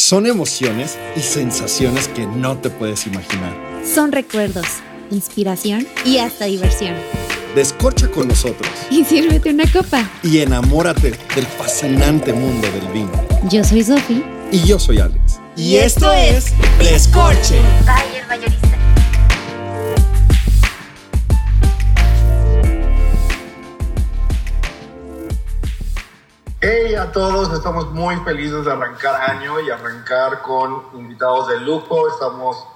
Son emociones y sensaciones que no te puedes imaginar. Son recuerdos, inspiración y hasta diversión. Descorcha con nosotros Y sírvete una copa. y enamórate del fascinante mundo del vino. Yo soy Sofi. Y yo soy Alex. Y esto es Descorche. Bye, el mayorista. Hey a todos, estamos muy felices de arrancar año y arrancar con invitados de lujo. Estamos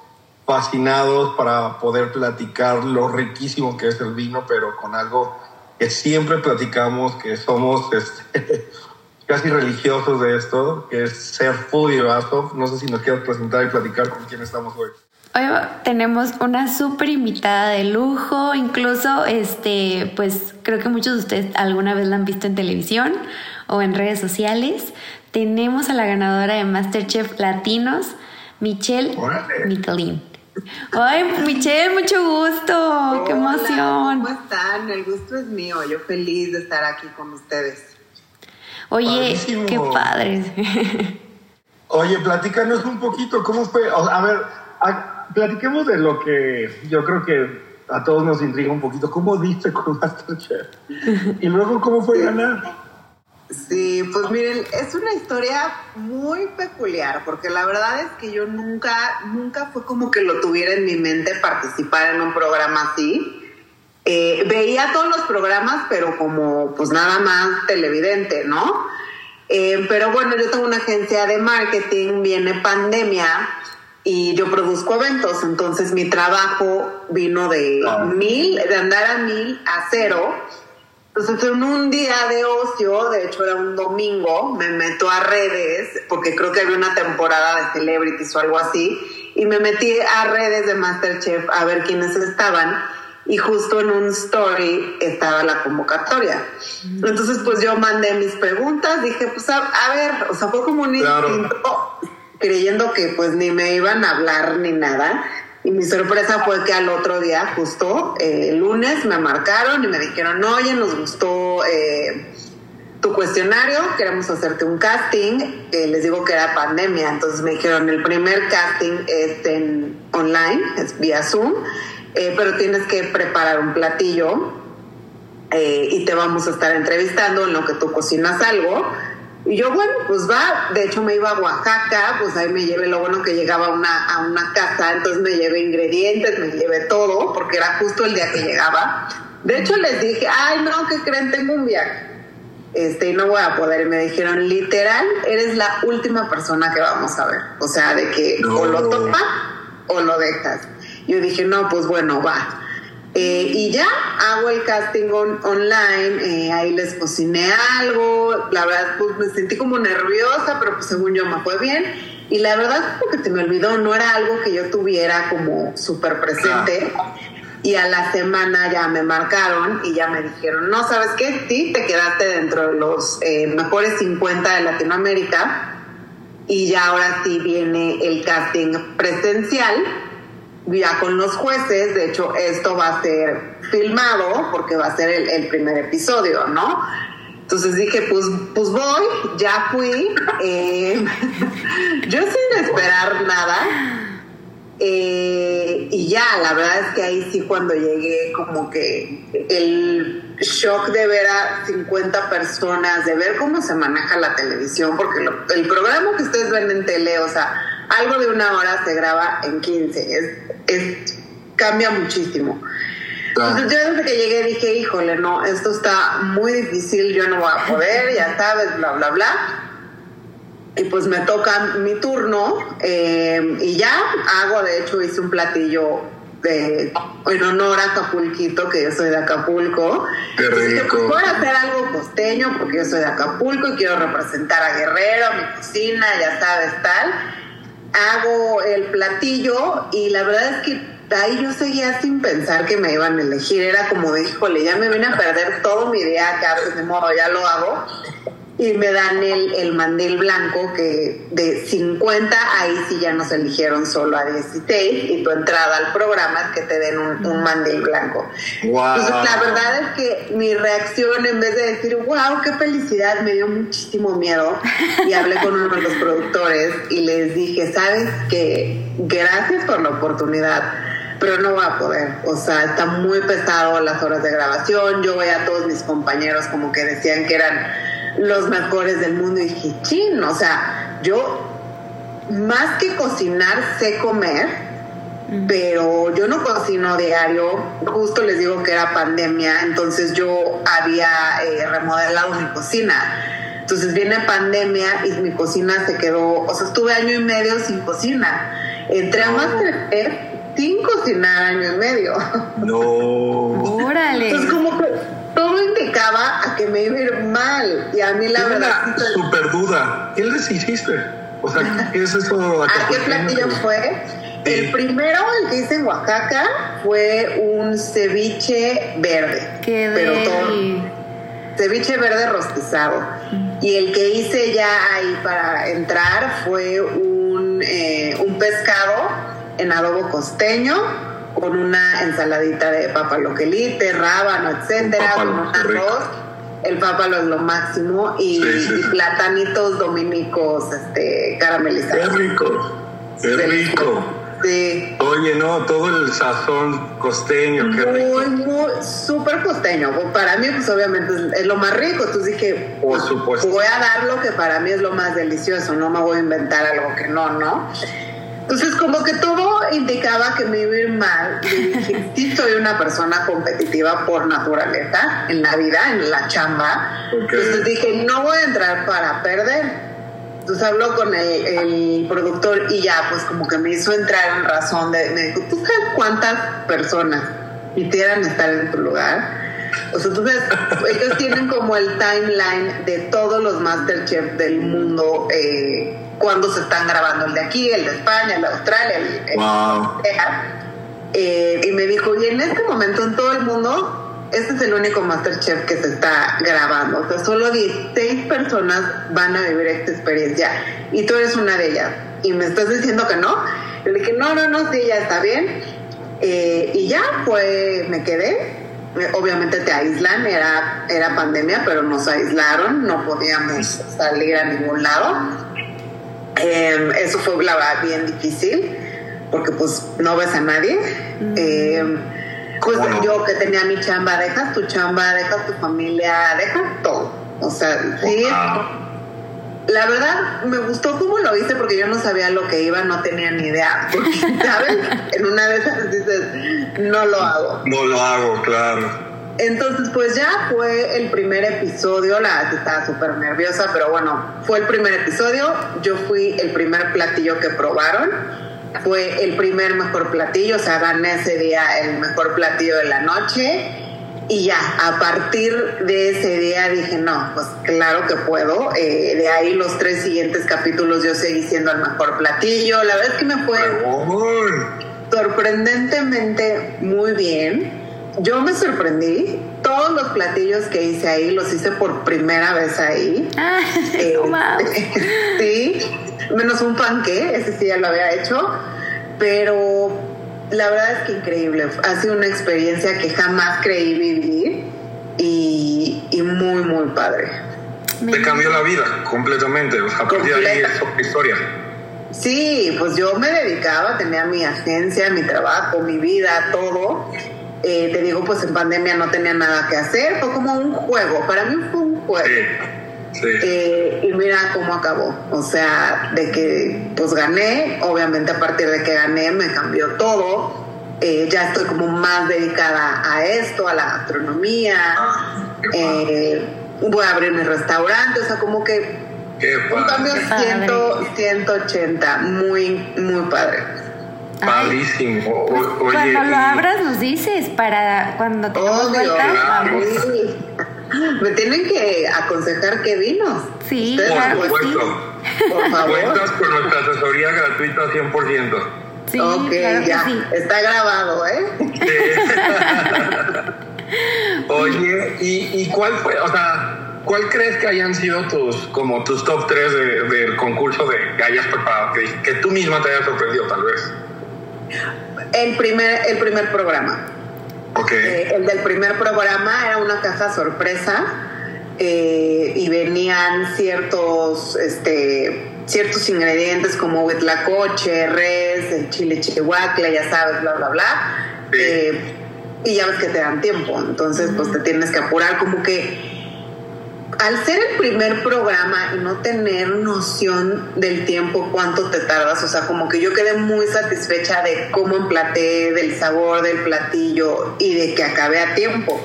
fascinados para poder platicar lo riquísimo que es el vino, pero con algo que siempre platicamos, que somos este, casi religiosos de esto, que es ser foodie vaso. No sé si nos quieres presentar y platicar con quién estamos hoy. Hoy tenemos una súper invitada de lujo, incluso este, pues creo que muchos de ustedes alguna vez la han visto en televisión o en redes sociales. Tenemos a la ganadora de Masterchef Latinos, Michelle. Michelin. Ay, Michelle, mucho gusto, qué Hola, emoción. ¿Cómo están? El gusto es mío. Yo feliz de estar aquí con ustedes. Oye, Padrísimo. qué padre. Oye, platícanos un poquito, ¿cómo fue? O sea, a ver, a- platiquemos de lo que yo creo que a todos nos intriga un poquito. ¿Cómo diste con Masterchef? Y luego, ¿cómo fue ganar? Sí, pues miren, es una historia muy peculiar, porque la verdad es que yo nunca, nunca fue como que lo tuviera en mi mente participar en un programa así. Eh, veía todos los programas, pero como pues nada más televidente, ¿no? Eh, pero bueno, yo tengo una agencia de marketing, viene pandemia y yo produzco eventos, entonces mi trabajo vino de Claro. mil, de andar a mil a cero. Entonces en un día de ocio, de hecho era un domingo, me meto a redes, porque creo que había una temporada de celebrities o algo así, y me metí a redes de Masterchef a ver quiénes estaban, y justo en un story estaba la convocatoria. Entonces pues yo mandé mis preguntas, dije pues a, a ver, o sea, fue como un Claro. instinto, creyendo que pues ni me iban a hablar ni nada. Y mi sorpresa fue que al otro día, justo eh, el lunes, me marcaron y me dijeron, oye, nos gustó eh, tu cuestionario, queremos hacerte un casting. Eh, les digo que era pandemia, entonces me dijeron, el primer casting es en online, es vía Zoom, eh, pero tienes que preparar un platillo y te vamos a estar entrevistando en lo que tú cocinas algo. Y yo, bueno, pues va, de hecho me iba a Oaxaca, pues ahí me llevé, lo bueno que llegaba a una, a una casa, entonces me llevé ingredientes, me llevé todo, porque era justo el día que llegaba. De hecho les dije, ay, no, ¿qué creen? Tengo un viaje. Este, y no voy a poder. Y me dijeron, literal, eres la última persona que vamos a ver. O sea, de que o lo No. tomas o lo dejas. Yo dije, no, pues bueno, va. Eh, y ya hago el casting on- online, eh, ahí les cociné algo, la verdad pues me sentí como nerviosa, pero pues según yo me fue bien. Y la verdad como que se me olvidó, no era algo que yo tuviera como súper presente. Y a la semana ya me marcaron y ya me dijeron, no, ¿sabes qué? Sí, te quedaste dentro de los eh, mejores 50 de Latinoamérica y ya ahora sí viene el casting presencial, ya con los jueces, de hecho esto va a ser filmado porque va a ser el, primer episodio, ¿no? Entonces dije, pues, pues voy, ya fui, eh, yo sin esperar nada, eh, y ya, la verdad es que ahí sí cuando llegué como que el shock de ver a 50 personas, de ver cómo se maneja la televisión, porque lo- el programa que ustedes ven en tele, o sea, algo de una hora se graba en 15, es, es- cambia muchísimo. Entonces yo desde que llegué dije, híjole, no, esto está muy difícil, yo no voy a poder, ya sabes, bla, bla, bla. Y pues me toca mi turno eh, y ya hago, de hecho hice un platillo de, en honor a Acapulquito, que yo soy de Acapulco. Qué rico. pues voy a hacer algo costeño porque yo soy de Acapulco y quiero representar a Guerrero, mi cocina, ya sabes, tal. Hago el platillo y la verdad es que ahí yo seguía sin pensar que me iban a elegir. Era como de, híjole, ya me vine a perder todo mi día acá, pues de modo, ya lo hago. Y me dan el, el mandil blanco que de 50 ahí sí ya nos eligieron solo a 16 y tu entrada al programa es que te den un, un mandil blanco. Wow. Entonces la verdad es que mi reacción en vez de decir wow qué felicidad me dio muchísimo miedo y hablé con uno de los productores y les dije sabes que gracias por la oportunidad pero no va a poder. O sea, está muy pesado las horas de grabación. Yo veía a todos mis compañeros como que decían que eran los mejores del mundo y dije, chin, o sea, yo más que cocinar sé comer, pero yo no cocino diario. Justo les digo que era pandemia, entonces yo había eh, remodelado mi cocina. Entonces viene pandemia y mi cocina se quedó, o sea, estuve año y medio sin cocina. Entré a Masterchef sin cocinar año y medio. No. Órale. Entonces a que me iba a ir mal. Y a mí la Tengo verdad... una super duda. ¿Qué les hiciste? O sea, ¿qué es eso? ¿A qué platillo fue? El primero, el que hice en Oaxaca, fue un ceviche verde. Qué pero todo, ceviche verde rostizado. Y el que hice ya ahí para entrar fue un, eh, un pescado en adobo costeño con una ensaladita de papaloquelite, rábano, etcétera, con un qué rico. arroz. El pápalo es lo máximo y, Sí, sí, y sí. platanitos dominicos este, Qué caramelizados. rico. Qué rico. Sí. Oye, no, todo el sazón costeño, qué rico. Muy, muy, súper costeño. Para mí, pues obviamente es, lo más rico. Entonces dije, Por pues, supuesto. voy a dar lo que para mí es lo más delicioso. No me voy a inventar algo que no, ¿no? Entonces, como que todo indicaba que me iba a ir mal. Y dije, sí, soy una persona competitiva por naturaleza en la vida, en la chamba. Entonces dije, no voy a entrar para perder. Entonces habló con el, el productor y ya, pues como que me hizo entrar en razón de, me dijo, ¿tú sabes cuántas personas quisieran estar en tu lugar? O sea, entonces ellos tienen como el timeline de todos los Masterchef del mundo, eh, cuando se están grabando, el de aquí, el de España, el de Australia, el, el- Wow. eh, y me dijo, y en este momento en todo el mundo, este es el único Masterchef que se está grabando. O sea, solo 16 personas van a vivir esta experiencia y tú eres una de ellas. Y me estás diciendo que no. Yo le dije, no, no, no, sí, ya está bien. Eh, y ya, pues me quedé. Obviamente te aíslan, era, era pandemia, pero nos aislaron, no podíamos salir a ningún lado. Eh, eso fue la verdad bien difícil porque pues no ves a nadie. Eh, pues ¿Cómo no? yo que tenía mi chamba, dejas tu chamba, dejas tu familia, dejas todo. O sea, sí. Wow. La verdad, me gustó cómo lo hice porque yo no sabía lo que iba, no tenía ni idea. Porque, ¿sabes? En una de esas dices, no lo hago. No lo hago, claro. Entonces, pues ya fue el primer episodio, la estaba súper nerviosa, pero bueno, fue el primer episodio, yo fui el primer platillo que probaron, fue el primer mejor platillo, o sea, gané ese día el mejor platillo de la noche y ya, a partir de ese día dije, no, pues claro que puedo, Eh, de ahí los tres siguientes capítulos yo seguí siendo el mejor platillo, la verdad es que me fue sorprendentemente muy bien. Yo me sorprendí. Todos los platillos que hice ahí los hice por primera vez ahí. Ah, Eh, no sí, menos un panque, ese sí ya lo había hecho. Pero la verdad es que increíble. Ha sido una experiencia que jamás creí vivir y, y muy, muy padre. Te cambió la vida completamente. O sea, a partir de ahí es otra historia. Sí, pues yo me dedicaba, tenía mi agencia, mi trabajo, mi vida, todo. Eh, te digo, pues en pandemia no tenía nada que hacer, fue como un juego, para mí fue un juego. Sí. Sí. Eh, y mira cómo acabó, o sea, de que pues gané, obviamente a partir de que gané me cambió todo, Eh, ya estoy como más dedicada a esto, a la gastronomía, Ah. Eh, voy a abrir mi restaurante, o sea, como que Qué un cambio padre. Padre. 100, 180, muy, muy padre. Padrísimo. O- oye, cuando lo abras nos dices para cuando vuelta, claro. vamos. sí. Me tienen que aconsejar qué vinos. Sí, Ustedes, claro Por que sí. supuesto. Por favor. Cuentas con nuestra asesoría gratuita 100%. Sí, ok, claro que ya. sí. Está grabado, ¿eh? Sí. Oye, ¿y, ¿y cuál fue? O sea, ¿cuál crees que hayan sido tus, como tus top 3 del concurso de que hayas preparado? Que, que tú misma te hayas sorprendido, tal vez. El primer, el primer programa. Okay. Eh, el del primer programa era una caja sorpresa eh, y venían ciertos, este, ciertos ingredientes como huitlacoche, res, el chile chihuahua, ya sabes, bla, bla, bla. Eh, y ya ves que te dan tiempo, entonces pues te tienes que apurar como que al ser el primer programa y no tener noción del tiempo, cuánto te tardas, o sea, como que yo quedé muy satisfecha de cómo emplaté, del sabor del platillo y de que acabé a tiempo.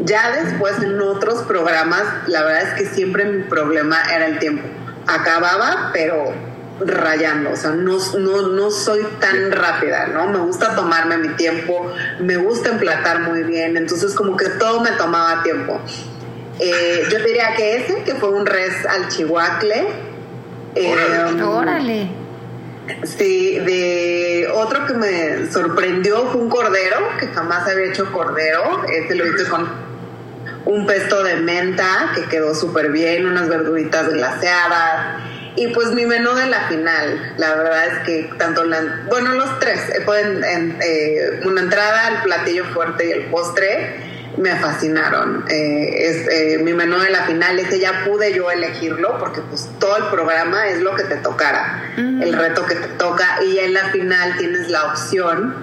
Ya después en otros programas, la verdad es que siempre mi problema era el tiempo. Acababa, pero rayando, o sea, no, no, no soy tan rápida, ¿no? Me gusta tomarme mi tiempo, me gusta emplatar muy bien, entonces como que todo me tomaba tiempo. Eh, yo diría que ese, que fue un res al chihuacle. Eh, Órale. Sí, de otro que me sorprendió fue un cordero, que jamás había hecho cordero. Este lo hice con un pesto de menta, que quedó súper bien, unas verduritas glaseadas. Y pues mi menú de la final, la verdad es que tanto la, bueno, los tres, eh, pueden una entrada, el platillo fuerte y el postre me fascinaron. Eh, es, eh, mi menú de la final, ese ya pude yo elegirlo porque pues todo el programa es lo que te tocara, el reto que te toca y en la final tienes la opción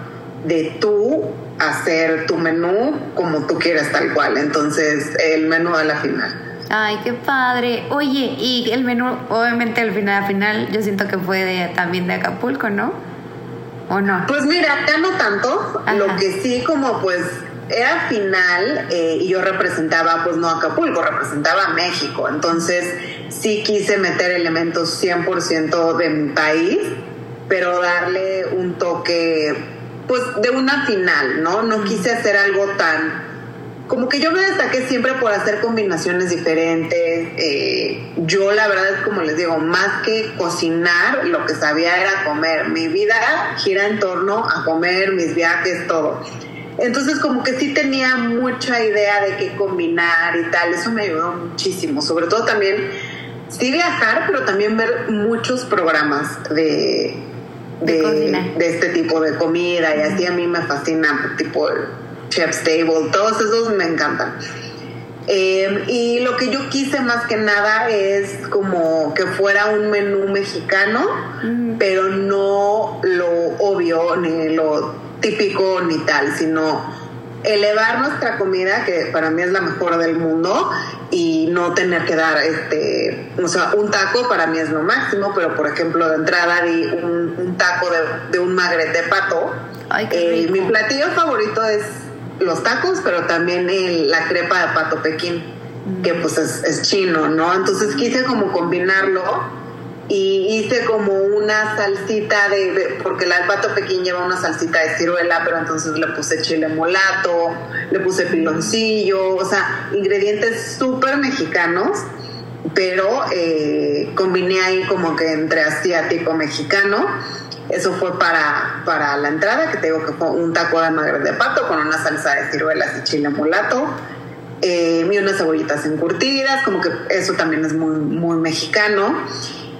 de tú hacer tu menú como tú quieras tal cual. Entonces, el menú de la final. Ay, qué padre. Oye, y el menú, obviamente el final, final, yo siento que fue de, también de Acapulco, ¿no? ¿O no? Pues mira, ya no tanto. Lo que sí, como pues era final eh, y yo representaba, pues no Acapulco, representaba a México. Entonces sí quise meter elementos 100% de mi país, pero darle un toque, pues de una final, ¿no? No quise hacer algo tan... Como que yo me destaqué siempre por hacer combinaciones diferentes. Eh, yo la verdad es como les digo, más que cocinar, lo que sabía era comer. Mi vida gira en torno a comer, mis viajes, todo. Entonces como que sí tenía mucha idea de qué combinar y tal, eso me ayudó muchísimo, sobre todo también sí viajar, pero también ver muchos programas de, de, este tipo de comida y así a mí me fascina, tipo Chef's Table, todos esos me encantan. Em, y lo que yo quise más que nada es como que fuera un menú mexicano, mm. pero no lo obvio ni lo típico ni tal, sino elevar nuestra comida, que para mí es la mejor del mundo, y no tener que dar, este, o sea, un taco para mí es lo máximo, pero por ejemplo, de entrada di un, taco de, un magret de pato. Eh, mi platillo favorito es los tacos, pero también la crepa de pato pequín, que pues es, es chino, ¿no? Entonces quise como combinarlo y hice como una salsita de, porque el pato pequín lleva una salsita de ciruela, pero entonces le puse chile molato, le puse piloncillo, o sea, ingredientes súper mexicanos, pero eh, combiné ahí como que entre asiático mexicano. Eso fue para, para la entrada, que te digo que fue un taco de magre de pato con una salsa de ciruelas y chile molato. Eh, y unas cebollitas encurtidas, como que eso también es muy, muy mexicano.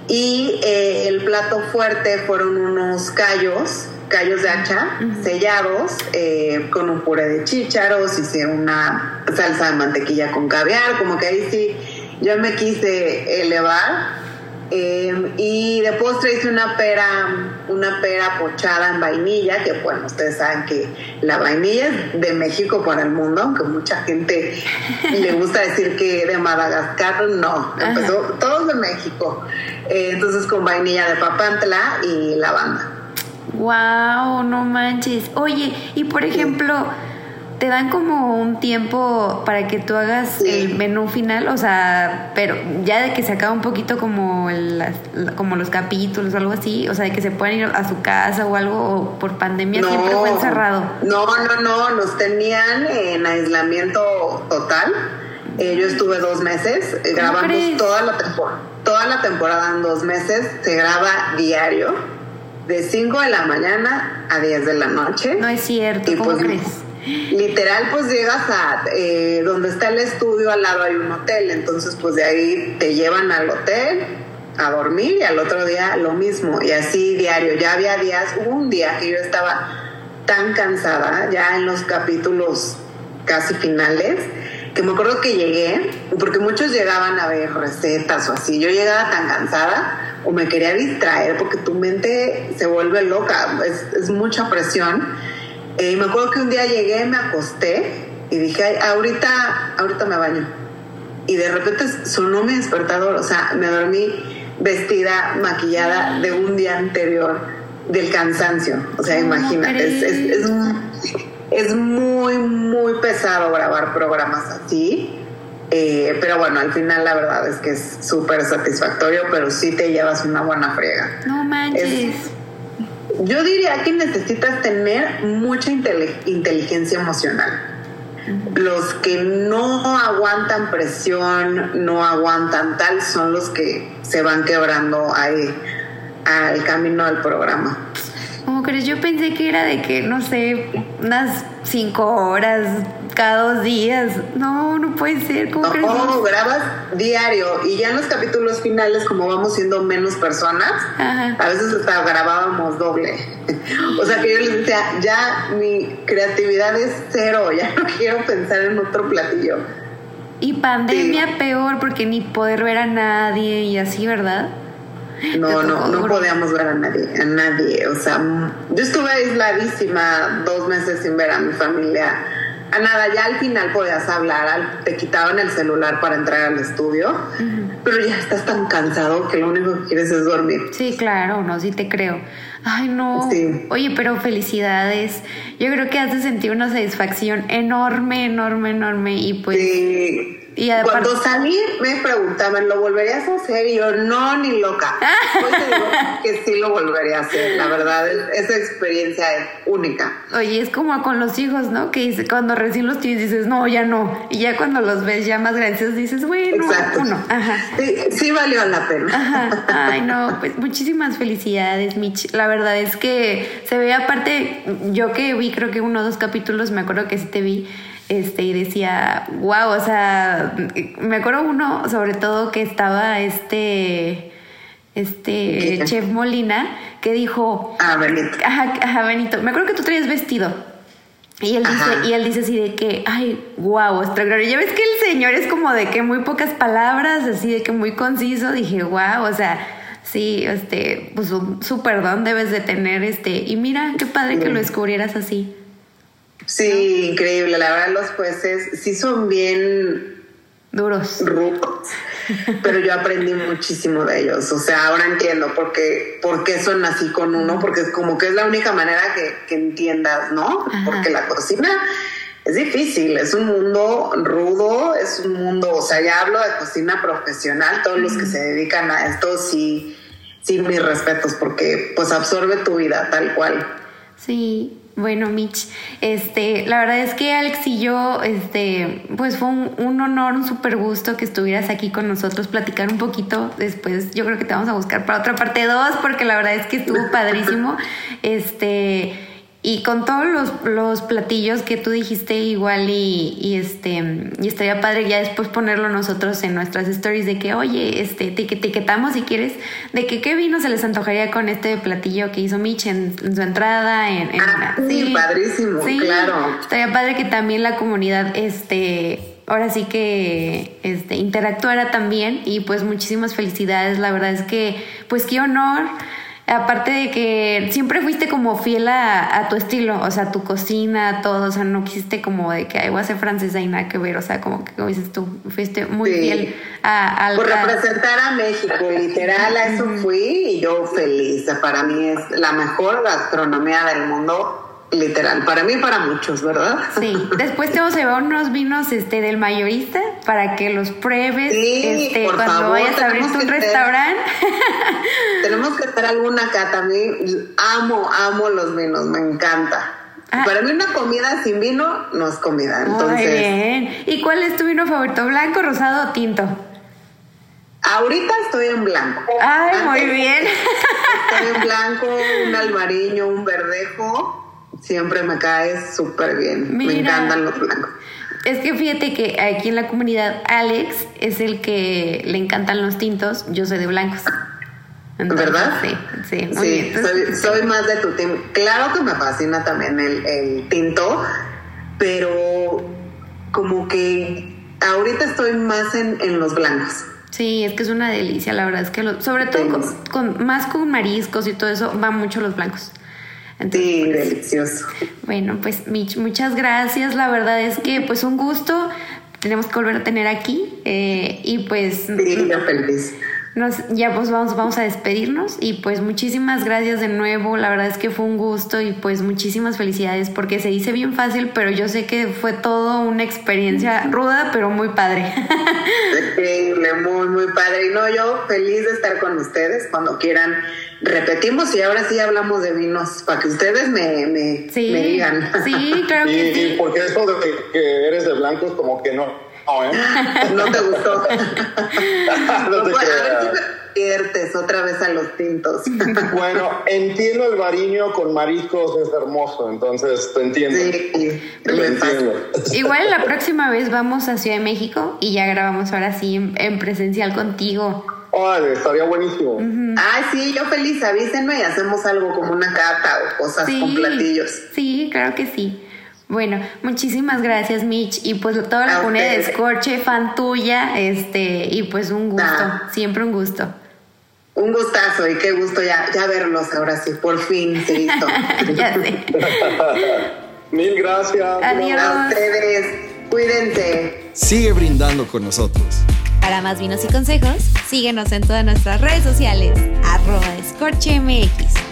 Y eh, el plato fuerte fueron unos callos, callos de hacha, sellados, eh, con un puré de chícharos, hice una salsa de mantequilla con caviar, como que ahí sí yo me quise elevar. Em, y de postre hice una pera, una pera pochada en vainilla, que bueno, ustedes saben que la vainilla es de México para el mundo, aunque mucha gente le gusta decir que de Madagascar, no, empezó todos de México. Eh, entonces con vainilla de papantla y lavanda. Wow, no manches. Oye, y por ejemplo, te dan como un tiempo para que tú hagas el menú final, o sea, pero ya de que se acaba un poquito como, el, como los capítulos o algo así, o sea, de que se pueden ir a su casa o algo, o por pandemia siempre fue encerrado. No, no, no, nos tenían en aislamiento total. Eh, yo estuve dos meses, eh, grabamos toda la, toda la temporada en dos meses, se graba diario, de 5 de la mañana a 10 de la noche. No es cierto, ¿cómo pues, crees? Literal pues llegas a eh, donde está el estudio al lado hay un hotel. Entonces pues de ahí te llevan al hotel a dormir y al otro día lo mismo. Y así diario. Ya había días hubo un día que yo estaba tan cansada ya en los capítulos casi finales que me acuerdo que llegué porque muchos llegaban a ver recetas o así. Yo llegaba tan cansada o me quería distraer porque tu mente se vuelve loca. Es, es mucha presión y me acuerdo que un día llegué, me acosté y dije, Ay, ahorita, ahorita me baño. Y de repente sonó mi despertador, o sea, me dormí vestida, maquillada de un día anterior del cansancio. O sea, imagínate, es, es, es, muy, muy pesado grabar programas así. Eh, pero bueno, al final la verdad es que es súper satisfactorio, pero sí te llevas una buena friega. No manches yo diría que necesitas tener mucha inteligencia emocional. Los que no aguantan presión, no aguantan tal, son los que se van quebrando ahí al camino del programa. ¿Cómo crees? Yo pensé que era de que, no sé, unas cinco horas cada dos días. No, no puede ser. ¿Cómo crees? No, grabas diario y ya en los capítulos finales, como vamos siendo menos personas, a veces hasta grabábamos doble. o sea que yo les decía, ya mi creatividad es cero, ya no quiero pensar en otro platillo. Y pandemia peor porque ni poder ver a nadie y así, ¿verdad? No, no, no podíamos ver a nadie, a nadie. O sea, yo estuve aisladísima dos meses sin ver a mi familia. A nada, ya al final podías hablar, te quitaban el celular para entrar al estudio, pero ya estás tan cansado que lo único que quieres es dormir. Sí, claro, no, sí te creo. Ay, no. Oye, pero felicidades. Yo creo que has de sentir una satisfacción enorme, enorme, enorme. Y pues. Sí cuando salí me preguntaban, ¿lo volverías a hacer? Y yo, no, ni loca. Hoy te digo que sí lo volvería a hacer. La verdad, esa experiencia es única. Oye, es como con los hijos, ¿no? Que cuando recién los tienes dices, no, ya no. Y ya cuando los ves ya más grandes dices, bueno, uno. Ajá. Sí, sí valió la pena. Ajá. Ay, no, pues muchísimas felicidades, Mitch. La verdad es que se ve aparte, yo que vi creo que uno o dos capítulos, me acuerdo que sí te vi este, y decía, wow, o sea, me acuerdo uno, sobre todo, que estaba este, este Chef Molina, que dijo, ah, Benito. Ajá, Benito, me acuerdo que tú traías vestido. Y él, dice, y él dice así de que, ay, wow, extraordinario. Ya ves que el señor es como de que muy pocas palabras, así de que muy conciso. Dije, wow, o sea, sí, este, pues un super don debes de tener, este. Y mira, qué padre que lo descubrieras así. Sí, increíble. La verdad, los jueces sí son bien duros. Rudos. Pero yo aprendí muchísimo de ellos. O sea, ahora entiendo por qué, por qué son así con uno, porque es como que es la única manera que, entiendas, ¿no? Porque la cocina es difícil, es un mundo rudo, es un mundo, o sea, ya hablo de cocina profesional, todos los que se dedican a esto, sí, sí, mis respetos, porque pues absorbe tu vida tal cual. Sí, bueno, Mitch, este, la verdad es que Alex y yo, este, pues fue un, honor, un súper gusto que estuvieras aquí con nosotros, platicar un poquito. Después, yo creo que te vamos a buscar para otra parte dos, porque la verdad es que estuvo padrísimo. Este, y con todos los, los, platillos que tú dijiste igual y, este y estaría padre ya después ponerlo nosotros en nuestras stories de que oye este te, etiquetamos si quieres de que qué vino se les antojaría con este platillo que hizo Mitch en, su entrada en, ah, sí, padrísimo claro. estaría padre que también la comunidad este ahora sí que este interactuara también y pues muchísimas felicidades. La verdad es que pues qué honor Aparte de que siempre fuiste como fiel a, tu estilo, o sea, tu cocina, todo, o sea, no quisiste como de que, ay, voy a ser francesa y nada que ver, o sea, como que como dices tú, fuiste muy fiel a, Por representar a México, literal, a eso fui y yo feliz. Para mí es la mejor gastronomía del mundo literal, para mí y para muchos, ¿verdad? Sí, después te vamos a llevar unos vinos este del mayorista para que los pruebes este, cuando vayas a abrir un restaurante. tenemos que hacer alguna acá también. Amo, amo los vinos, me encanta. Ah. Para mí una comida sin vino no es comida, entonces. Muy bien. ¿Y cuál es tu vino favorito? ¿Blanco, rosado o tinto? Ahorita estoy en blanco. Ay, muy bien. Estoy en blanco, un albariño, un verdejo siempre me caes súper bien. Me encantan los blancos. Es que fíjate que aquí en la comunidad Alex es el que le encantan los tintos, yo soy de blancos. ¿Verdad? Sí, sí. sí soy, más de tu team. Claro que me fascina también el, el tinto, pero como que ahorita estoy más en, en los blancos. Sí, es que es una delicia, la verdad es que sobre todo con, más con mariscos y todo eso van mucho los blancos. Sí, pues, delicioso. Bueno, pues Mitch, muchas gracias. La verdad es que pues un gusto. Tenemos que volver a tener aquí eh, y pues... Sí, feliz ya pues vamos, vamos a despedirnos y pues muchísimas gracias de nuevo, la verdad es que fue un gusto y pues muchísimas felicidades porque se dice bien fácil, pero yo sé que fue todo una experiencia ruda, pero muy padre. Increíble, muy, muy padre. Y no, yo feliz de estar con ustedes cuando quieran. Repetimos y ahora sí hablamos de vinos para que ustedes me, me, digan. Sí, claro que sí. porque eso de que eres de blancos como que no no, ¿eh? no te gustó. no te a ver si otra vez a los tintos. bueno, entiendo el bariño con mariscos, es hermoso, entonces te entiendo. Sí, lo entiendo. Igual la próxima vez vamos a Ciudad de México y ya grabamos ahora sí en, presencial contigo. Vale, estaría buenísimo. Ay, sí, yo feliz, avísenme y hacemos algo como una cata o cosas con platillos. Sí, claro que sí. Bueno, muchísimas gracias, Mitch. Y pues toda la comunidad de Scorche, fan tuya, este, y pues un gusto, siempre un gusto. Un gustazo y qué gusto ya, ya verlos ahora sí, por fin, listo. ya sé. Mil gracias. Adiós. A ustedes, cuídense. Sigue brindando con nosotros. Para más vinos y consejos, síguenos en todas nuestras redes sociales, arroba escorchemx.